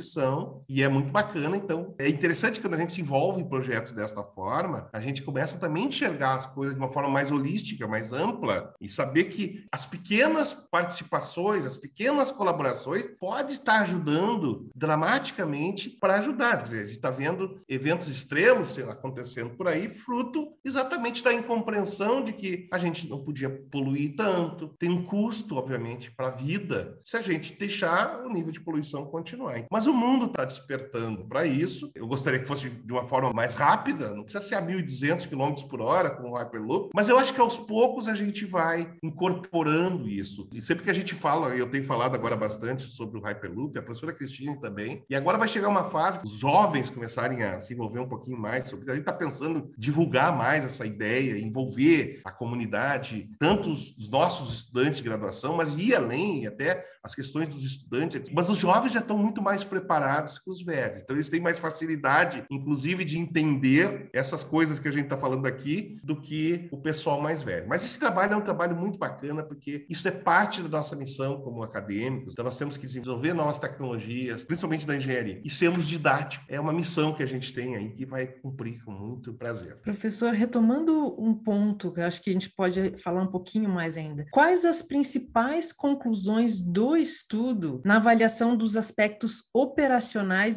e é muito bacana. Então, é interessante quando a gente se envolve em projetos desta forma, a gente começa também a enxergar as coisas de uma forma mais holística, mais ampla e saber que as pequenas participações, as pequenas colaborações pode estar ajudando dramaticamente para ajudar. Quer dizer, a gente está vendo eventos extremos acontecendo por aí, fruto exatamente da incompreensão de que a gente não podia poluir tanto, tem um custo, obviamente, para a vida, se a gente deixar o nível de poluição continuar. Mas o mundo está despertando para isso. Eu gostaria que fosse de uma forma mais rápida, não precisa ser a 1.200 km por hora com o Hyperloop, mas eu acho que aos poucos a gente vai incorporando isso. E sempre que a gente fala, eu tenho falado agora bastante sobre o Hyperloop, a professora Cristina também, e agora vai chegar uma fase que os jovens começarem a se envolver um pouquinho mais sobre isso. A gente está pensando em divulgar mais essa ideia, envolver a comunidade, tanto os nossos estudantes de graduação, mas ir além, até as questões dos estudantes. Mas os jovens já estão muito mais preparados que os velhos, então eles têm mais facilidade, inclusive, de entender essas coisas que a gente está falando aqui do que o pessoal mais velho. Mas esse trabalho é um trabalho muito bacana, porque isso é parte da nossa missão como acadêmicos. Então, nós temos que desenvolver novas tecnologias, principalmente da engenharia, e sermos didáticos. É uma missão que a gente tem aí que vai cumprir com muito prazer. Professor, retomando um ponto que eu acho que a gente pode falar um pouquinho mais ainda. Quais as principais conclusões do estudo na avaliação dos aspectos operacionais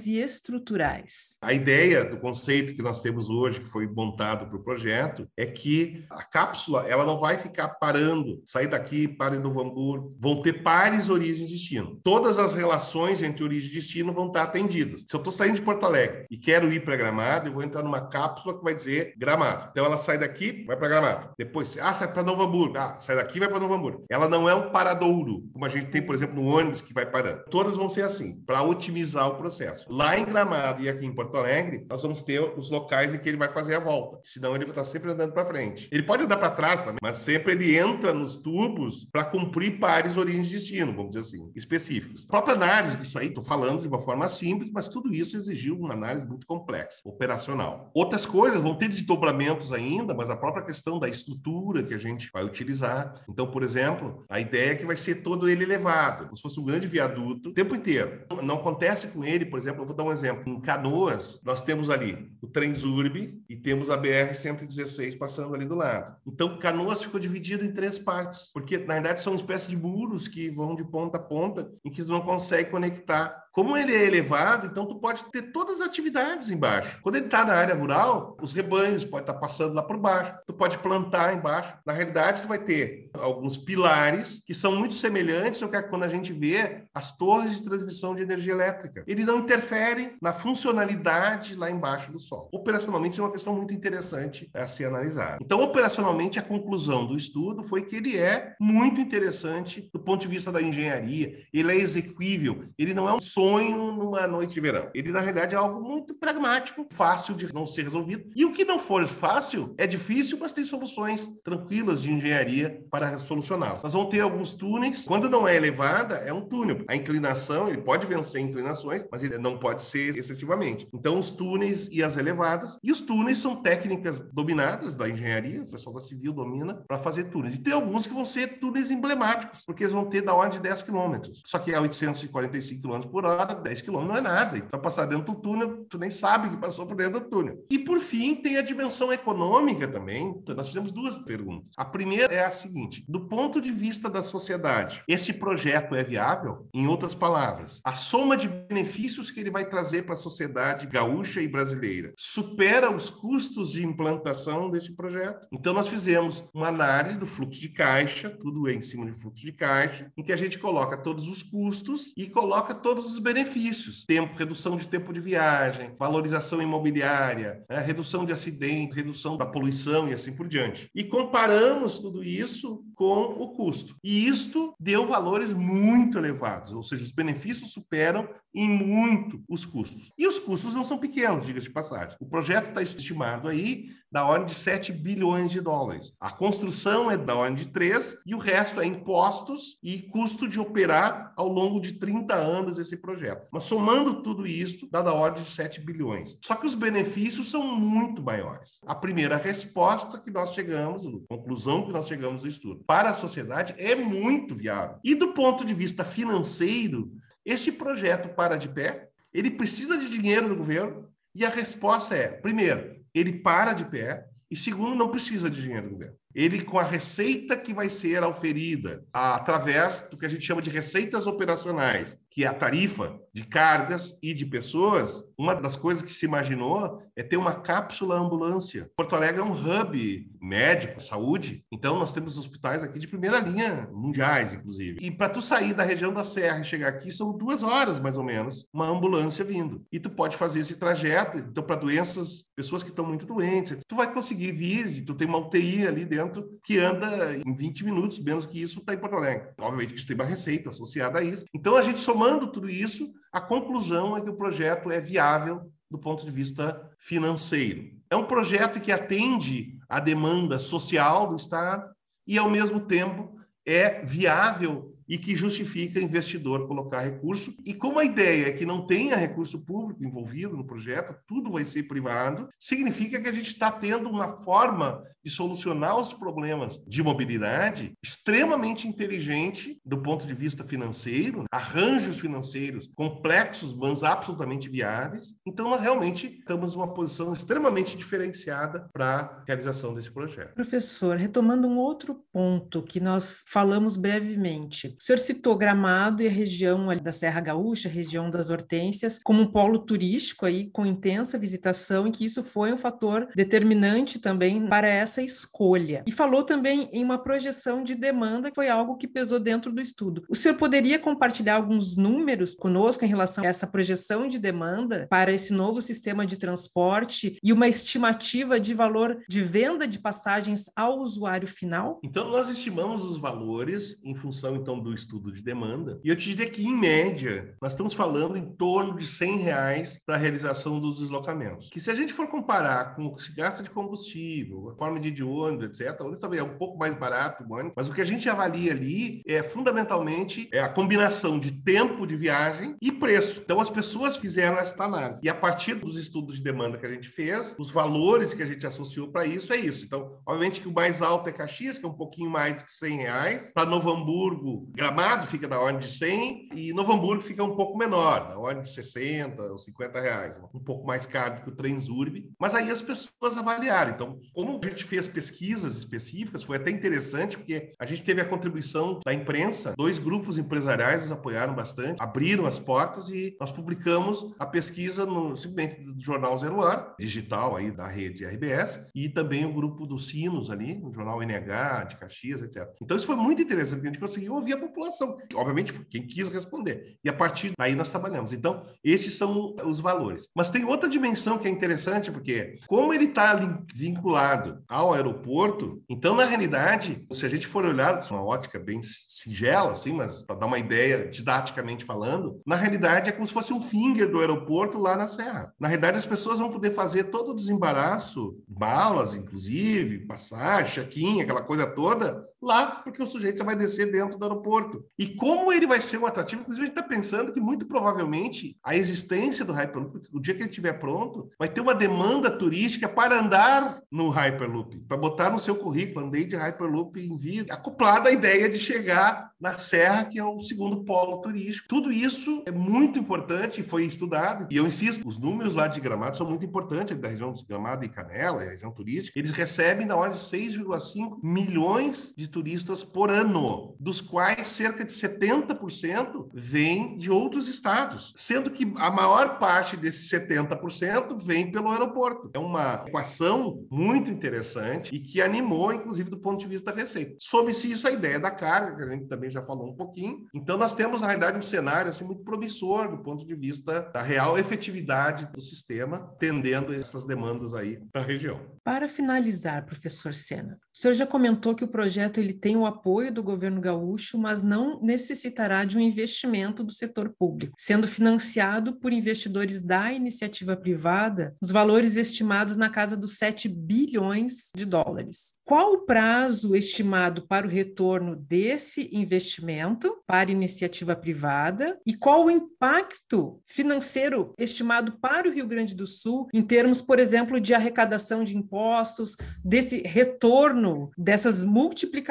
e estruturais? A ideia do conceito que nós temos hoje, que foi montado para o projeto, é que a cápsula ela não vai ficar parando, sair daqui para em Novo Hamburgo, vão ter pares origem e destino. Todas as relações entre origem e destino vão estar atendidas. Se eu estou saindo de Porto Alegre e quero ir para Gramado, eu vou entrar numa cápsula que vai dizer Gramado. Então ela sai daqui, vai para Gramado. Depois, ah, sai para Novo Hamburgo. Ah, sai daqui, vai para Novo Hamburgo. Ela não é um paradouro, como a gente tem, por exemplo, no ônibus que vai parando. Todas vão ser assim, para otimizar o processo. Lá em Gramado e aqui em Porto Alegre, nós vamos ter os locais em que ele vai fazer a volta. Senão ele vai estar sempre andando para frente. Ele pode andar para trás também, mas sempre ele entra nos tubos para cumprir pares origens de destino, vamos dizer assim, específicos. A própria análise disso aí, estou falando de uma forma simples, mas tudo isso exigiu uma análise muito complexa, operacional. Outras coisas vão ter desdobramentos ainda, mas a própria questão da estrutura que a gente vai utilizar. Então, por exemplo, a ideia é que vai ser todo ele elevado, como se fosse um grande viaduto o tempo inteiro. Não acontece com ele, por exemplo, eu vou dar um exemplo. Em Canoas, nós temos ali o Transurb e temos a BR-116 passando ali do lado. Então, Canoas ficou dividido em três partes, porque, na verdade, são uma espécie de muros que vão de ponta a ponta, em que tu não consegue conectar como ele é elevado, então tu pode ter todas as atividades embaixo. Quando ele está na área rural, os rebanhos podem estar tá passando lá por baixo. Tu pode plantar embaixo. Na realidade, tu vai ter alguns pilares que são muito semelhantes ao que quando a gente vê as torres de transmissão de energia elétrica. Ele não interfere na funcionalidade lá embaixo do solo. Operacionalmente, é uma questão muito interessante a ser analisada. Então, operacionalmente, a conclusão do estudo foi que ele é muito interessante do ponto de vista da engenharia. Ele é exequível. Ele não é um sonho numa noite de verão. Ele, na realidade, é algo muito pragmático, fácil de não ser resolvido. E o que não for fácil é difícil, mas tem soluções tranquilas de engenharia para solucioná-lo. Nós vamos ter alguns túneis. Quando não é elevada, é um túnel. A inclinação, ele pode vencer inclinações, mas ele não pode ser excessivamente. Então, os túneis e as elevadas. E os túneis são técnicas dominadas da engenharia, o pessoal da civil domina, para fazer túneis. E tem alguns que vão ser túneis emblemáticos, porque eles vão ter da ordem de 10 quilômetros. Só que é 845 km por hora hora, 10 quilômetros não é nada. Então, passar dentro do túnel, tu nem sabe que passou por dentro do túnel. E, por fim, tem a dimensão econômica também. Então, nós fizemos duas perguntas. A primeira é a seguinte: do ponto de vista da sociedade, este projeto é viável? Em outras palavras, a soma de benefícios que ele vai trazer para a sociedade gaúcha e brasileira supera os custos de implantação deste projeto? Então, nós fizemos uma análise do fluxo de caixa, tudo em cima de fluxo de caixa, em que a gente coloca todos os custos e coloca todos os benefícios: tempo, redução de tempo de viagem, valorização imobiliária, né, redução de acidente, redução da poluição e assim por diante. E comparamos tudo isso com o custo. E isto deu valores muito elevados, ou seja, os benefícios superam em muito os custos. E os custos não são pequenos, diga-se de passagem. O projeto está estimado aí da ordem de 7 bilhões de dólares. A construção é da ordem de 3 e o resto é impostos e custo de operar ao longo de 30 anos esse projeto. Mas somando tudo isso, dá da ordem de 7 bilhões. Só que os benefícios são muito maiores. A primeira resposta que nós chegamos, a conclusão que nós chegamos do estudo, para a sociedade é muito viável. E do ponto de vista financeiro, este projeto para de pé, ele precisa de dinheiro do governo, e a resposta é: primeiro, ele para de pé, e segundo, não precisa de dinheiro do governo. Ele com a receita que vai ser oferida através do que a gente chama de receitas operacionais, que é a tarifa de cargas e de pessoas, uma das coisas que se imaginou é ter uma cápsula ambulância. Porto Alegre é um hub médico, saúde, então nós temos hospitais aqui de primeira linha, mundiais, inclusive. E para tu sair da região da Serra e chegar aqui são duas horas, mais ou menos, uma ambulância vindo. E tu pode fazer esse trajeto, então para doenças, pessoas que estão muito doentes, tu vai conseguir vir, tu tem uma UTI ali dentro que anda em 20 minutos, menos que isso, está em Porto Alegre. Obviamente que isso tem uma receita associada a isso. Então, a gente somando tudo isso, a conclusão é que o projeto é viável do ponto de vista financeiro. É um projeto que atende à demanda social do Estado e, ao mesmo tempo, é viável e que justifica investidor colocar recurso. E como a ideia é que não tenha recurso público envolvido no projeto, tudo vai ser privado, significa que a gente está tendo uma forma de solucionar os problemas de mobilidade extremamente inteligente do ponto de vista financeiro, arranjos financeiros complexos, mas absolutamente viáveis. Então, nós realmente estamos numa posição extremamente diferenciada para a realização desse projeto. Professor, retomando um outro ponto que nós falamos brevemente, o senhor citou Gramado e a região da Serra Gaúcha, região das Hortênsias, como um polo turístico aí com intensa visitação e que isso foi um fator determinante também para essa escolha. E falou também em uma projeção de demanda que foi algo que pesou dentro do estudo. O senhor poderia compartilhar alguns números conosco em relação a essa projeção de demanda para esse novo sistema de transporte e uma estimativa de valor de venda de passagens ao usuário final? Então nós estimamos os valores em função então do estudo de demanda. E eu te diria que, em média, nós estamos falando em torno de 100 reais para a realização dos deslocamentos. Que se a gente for comparar com o que se gasta de combustível, a forma de, de ônibus, etc., onde também é um pouco mais barato o ônibus, mas o que a gente avalia ali é fundamentalmente é a combinação de tempo de viagem e preço. Então, as pessoas fizeram essa análise. E a partir dos estudos de demanda que a gente fez, os valores que a gente associou para isso é isso. Então, obviamente que o mais alto é Caxias, que é um pouquinho mais de 100 reais. Para Novo Hamburgo, Gramado fica na ordem de 100 e Novo Hamburgo fica um pouco menor, na ordem de 60 ou 50 reais, um pouco mais caro que o Transurb. Mas aí as pessoas avaliaram. Então, como a gente fez pesquisas específicas, foi até interessante, porque a gente teve a contribuição da imprensa, dois grupos empresariais nos apoiaram bastante, abriram as portas e nós publicamos a pesquisa no simplesmente do jornal Zero Hora, digital aí da rede RBS, e também o grupo dos Sinos ali, no jornal NH, de Caxias, etc. Então, isso foi muito interessante, porque a gente conseguiu ouvir a população. Obviamente, quem quis responder. E a partir daí nós trabalhamos. Então, esses são os valores. Mas tem outra dimensão que é interessante, porque como ele está vinculado ao aeroporto, então, na realidade, se a gente for olhar uma ótica bem singela, assim, mas para dar uma ideia didaticamente falando, na realidade é como se fosse um finger do aeroporto lá na Serra. Na realidade, as pessoas vão poder fazer todo o desembaraço, balas, inclusive, passagem, check-in, aquela coisa toda, lá, porque o sujeito já vai descer dentro do aeroporto. E como ele vai ser um atrativo, inclusive a gente está pensando que muito provavelmente a existência do Hyperloop, o dia que ele estiver pronto, vai ter uma demanda turística para andar no Hyperloop, para botar no seu currículo, andei de Hyperloop em vida, acoplada à ideia de chegar na Serra, que é o segundo polo turístico. Tudo isso é muito importante e foi estudado. E eu insisto, os números lá de Gramado são muito importantes, da região de Gramado e Canela, a região turística. Eles recebem na ordem de 6,5 milhões de turistas por ano, dos quais cerca de 70% vem de outros estados, sendo que a maior parte desses 70% vem pelo aeroporto. É uma equação muito interessante e que animou, inclusive, do ponto de vista da receita. Soube-se isso a ideia da carga, que a gente também já falou um pouquinho. Então, nós temos, na realidade, um cenário assim, muito promissor do ponto de vista da real efetividade do sistema, tendendo essas demandas aí para a região. Para finalizar, professor Sena, o senhor já comentou que o projeto ele tem o apoio do governo gaúcho, mas não necessitará de um investimento do setor público, sendo financiado por investidores da iniciativa privada, os valores estimados na casa dos 7 bilhões de dólares. Qual o prazo estimado para o retorno desse investimento para iniciativa privada e qual o impacto financeiro estimado para o Rio Grande do Sul em termos, por exemplo, de arrecadação de impostos, desse retorno, dessas multiplicações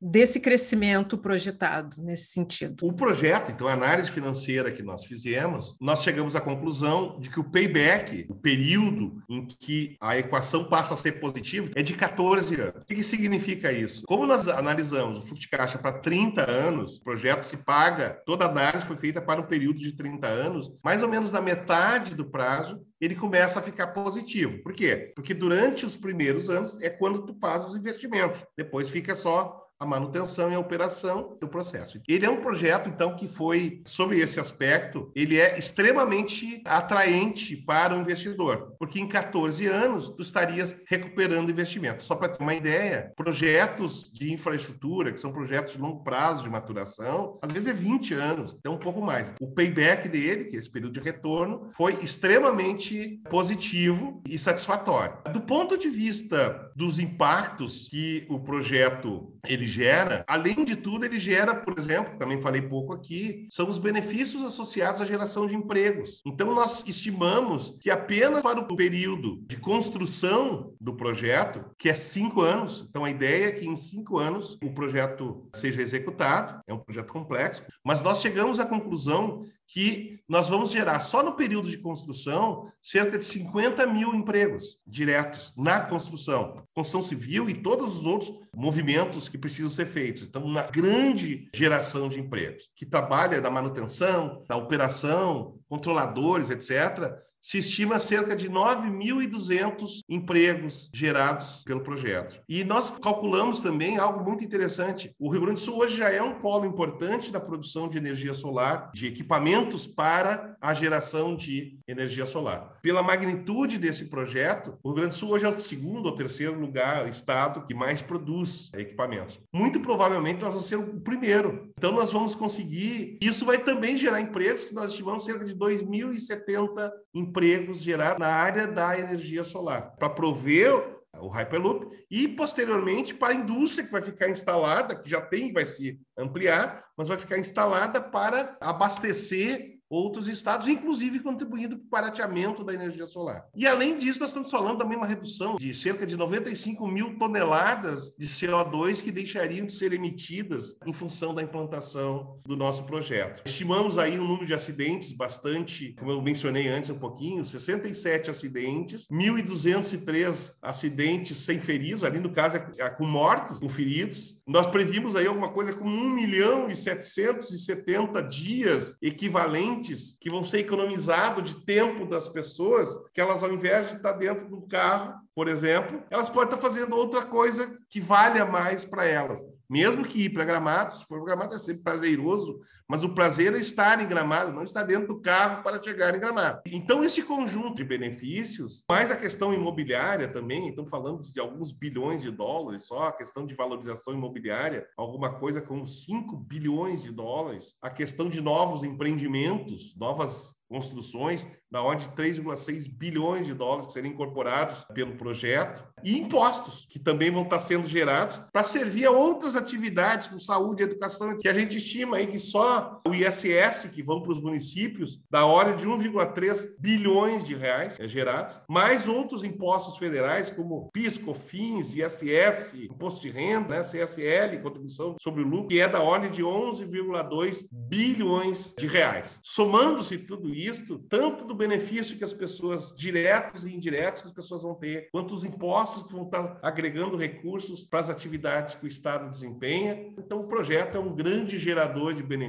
desse crescimento projetado nesse sentido? O projeto, então, a análise financeira que nós fizemos, nós chegamos à conclusão de que o payback, o período em que a equação passa a ser positiva, é de 14 anos. O que significa isso? Como nós analisamos o fluxo de caixa para 30 anos, o projeto se paga, toda a análise foi feita para um período de 30 anos, mais ou menos na metade do prazo, ele começa a ficar positivo. Por quê? Porque durante os primeiros anos é quando tu faz os investimentos. Depois fica só a manutenção e a operação do processo. Ele é um projeto, então, que foi, sobre esse aspecto, ele é extremamente atraente para o investidor, porque em 14 anos tu estarias recuperando investimento. Só para ter uma ideia, projetos de infraestrutura, que são projetos de longo prazo de maturação, às vezes é 20 anos, então um pouco mais. O payback dele, que é esse período de retorno, foi extremamente positivo e satisfatório. Do ponto de vista dos impactos que o projeto ele gera, além de tudo, ele gera, por exemplo, que também falei pouco aqui, são os benefícios associados à geração de empregos. Então, nós estimamos que apenas para o período de construção do projeto, que é cinco anos, então a ideia é que em cinco anos o projeto seja executado, é um projeto complexo, mas nós chegamos à conclusão que nós vamos gerar só no período de construção cerca de 50 mil empregos diretos na construção, construção civil e todos os outros movimentos que precisam ser feitos. Então, uma grande geração de empregos que trabalha na manutenção, na operação, controladores, etc se estima cerca de 9.200 empregos gerados pelo projeto. E nós calculamos também algo muito interessante. O Rio Grande do Sul hoje já é um polo importante da produção de energia solar, de equipamentos para a geração de energia solar. Pela magnitude desse projeto, o Rio Grande do Sul hoje é o segundo ou terceiro lugar, estado que mais produz equipamentos. Muito provavelmente nós vamos ser o primeiro. Então nós vamos conseguir, isso vai também gerar empregos, nós estimamos cerca de 2.070 empregos empregos gerados na área da energia solar, para prover o Hyperloop e posteriormente para a indústria que vai ficar instalada, que já tem, vai se ampliar, mas vai ficar instalada para abastecer outros estados, inclusive contribuindo para o barateamento da energia solar. E além disso, nós estamos falando também uma redução de cerca de 95 mil toneladas de CO2 que deixariam de ser emitidas em função da implantação do nosso projeto. Estimamos aí um número de acidentes bastante, como eu mencionei antes um pouquinho, 67 acidentes, 1.203 acidentes sem feridos, ali no caso é com mortos, com feridos. Nós previmos aí alguma coisa como 1 milhão e 770 dias equivalentes que vão ser economizados de tempo das pessoas, que elas, ao invés de estar dentro do carro, por exemplo, elas podem estar fazendo outra coisa que valha mais para elas. Mesmo que ir para Gramado, se for Gramado é sempre prazeroso, mas o prazer é estar em Gramado, não estar dentro do carro para chegar em Gramado. Então, esse conjunto de benefícios, mais a questão imobiliária também, estamos falando de alguns bilhões de dólares só, a questão de valorização imobiliária, alguma coisa como 5 bilhões de dólares, a questão de novos empreendimentos, novas construções, da ordem de 3,6 bilhões de dólares que seriam incorporados pelo projeto, e impostos, que também vão estar sendo gerados para servir a outras atividades, como saúde educação, que a gente estima aí que só o ISS, que vão para os municípios, da ordem de 1,3 bilhões de reais é gerados, mais outros impostos federais, como PIS, COFINS, ISS, Imposto de Renda, né, CSL, Contribuição sobre o Lucro, que é da ordem de 11,2 bilhões de reais. Somando-se tudo isso, tanto do benefício que as pessoas, diretos e indiretos, que as pessoas vão ter, quanto os impostos que vão estar agregando recursos para as atividades que o Estado desempenha. Então, o projeto é um grande gerador de benefícios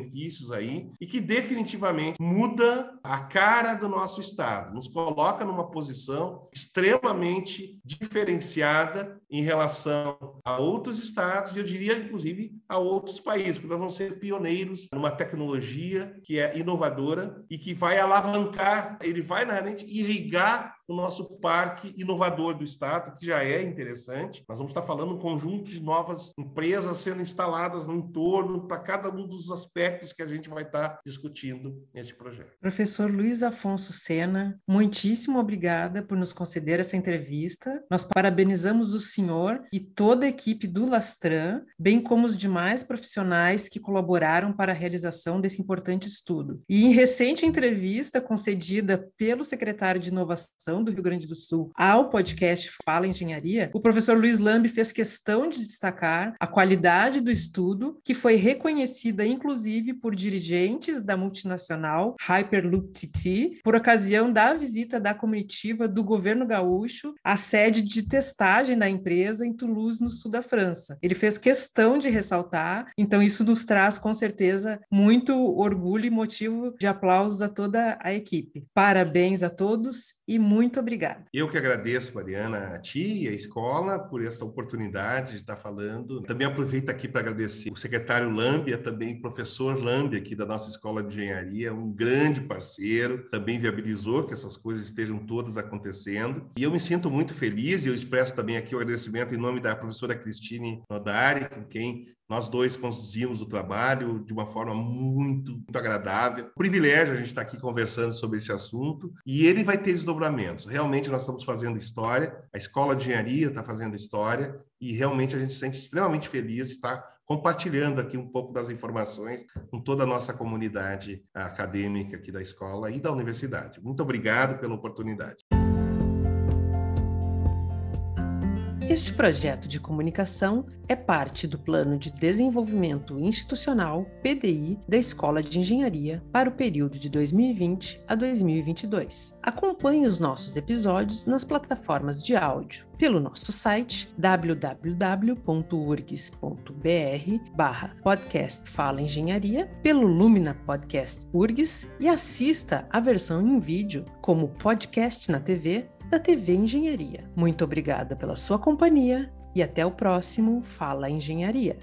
aí e que definitivamente muda a cara do nosso Estado, nos coloca numa posição extremamente diferenciada em relação a outros estados e eu diria, inclusive, a outros países, porque nós vamos ser pioneiros numa tecnologia que é inovadora e que vai alavancar ele vai realmente irrigar o nosso parque inovador do Estado, que já é interessante. Nós vamos estar falando um conjunto de novas empresas sendo instaladas no entorno para cada um dos aspectos que a gente vai estar discutindo nesse projeto. Professor Luiz Afonso Sena, muitíssimo obrigada por nos conceder essa entrevista. Nós parabenizamos o senhor e toda a equipe do Lastran, bem como os demais profissionais que colaboraram para a realização desse importante estudo. E em recente entrevista concedida pelo secretário de Inovação do Rio Grande do Sul ao podcast Fala Engenharia, o professor Luiz Lambi fez questão de destacar a qualidade do estudo, que foi reconhecida inclusive por dirigentes da multinacional Hyperloop TT, por ocasião da visita da comitiva do governo gaúcho à sede de testagem da empresa em Toulouse, no sul da França. Ele fez questão de ressaltar, então isso nos traz com certeza muito orgulho e motivo de aplausos a toda a equipe. Parabéns a todos e muito Muito obrigada. Eu que agradeço, Mariana, a ti e a escola por essa oportunidade de estar falando. Também aproveito aqui para agradecer o secretário Lambia, também professor Lambia aqui da nossa escola de engenharia, um grande parceiro, também viabilizou que essas coisas estejam todas acontecendo. E eu me sinto muito feliz e eu expresso também aqui o agradecimento em nome da professora Cristine Nodari, com quem nós dois conduzimos o trabalho de uma forma muito, muito agradável. Privilégio a gente estar aqui conversando sobre esse assunto e ele vai ter desdobramentos. Realmente nós estamos fazendo história, a Escola de Engenharia está fazendo história e realmente a gente se sente extremamente feliz de estar compartilhando aqui um pouco das informações com toda a nossa comunidade acadêmica aqui da escola e da universidade. Muito obrigado pela oportunidade. Este projeto de comunicação é parte do Plano de Desenvolvimento Institucional PDI da Escola de Engenharia para o período de 2020 a 2022. Acompanhe os nossos episódios nas plataformas de áudio pelo nosso site www.urgs.br barra podcast Fala Engenharia, pelo Lumina Podcast URGS e assista a versão em vídeo como podcast na TV da TV Engenharia. Muito obrigada pela sua companhia e até o próximo Fala Engenharia.